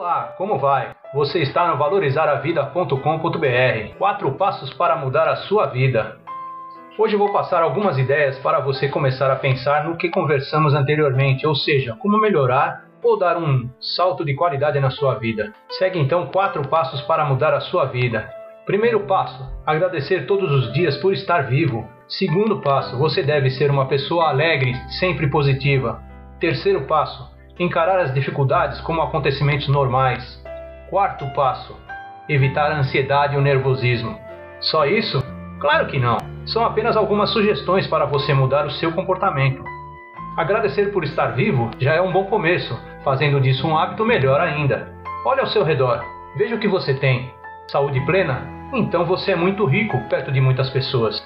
Olá, como vai? Você está no valorizaravida.com.br. Quatro passos para mudar a sua vida. Hoje vou passar algumas ideias para você começar a pensar no que conversamos anteriormente, ou seja, como melhorar ou dar um salto de qualidade na sua vida. Segue então quatro passos para mudar a sua vida. Primeiro passo: agradecer todos os dias por estar vivo. Segundo passo: você deve ser uma pessoa alegre, sempre positiva. Terceiro passo: encarar as dificuldades como acontecimentos normais. Quarto passo: evitar a ansiedade e o nervosismo. Só isso? Claro que não. São apenas algumas sugestões para você mudar o seu comportamento. Agradecer por estar vivo já é um bom começo, fazendo disso um hábito melhor ainda. Olhe ao seu redor, veja o que você tem. Saúde plena? Então você é muito rico perto de muitas pessoas.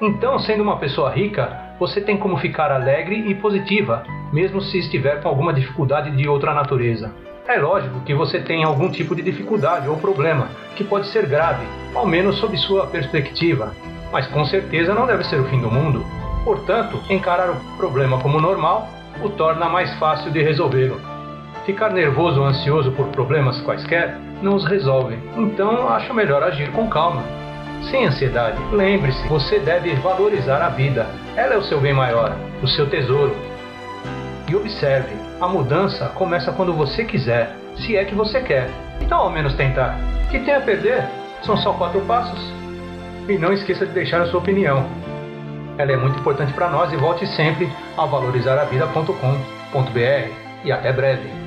Então, sendo uma pessoa rica, você tem como ficar alegre e positiva, mesmo se estiver com alguma dificuldade de outra natureza. É lógico que você tem algum tipo de dificuldade ou problema, que pode ser grave, ao menos sob sua perspectiva, mas com certeza não deve ser o fim do mundo. Portanto, encarar o problema como normal o torna mais fácil de resolvê-lo. Ficar nervoso ou ansioso por problemas quaisquer não os resolve, então acho melhor agir com calma sem ansiedade. Lembre-se, você deve valorizar a vida. Ela é o seu bem maior, o seu tesouro. E observe, a mudança começa quando você quiser, se é que você quer. Então, ao menos tentar. Que tem a perder? São só quatro passos. E não esqueça de deixar a sua opinião. Ela é muito importante para nós e volte sempre a valorizaravida.com.br. E até breve.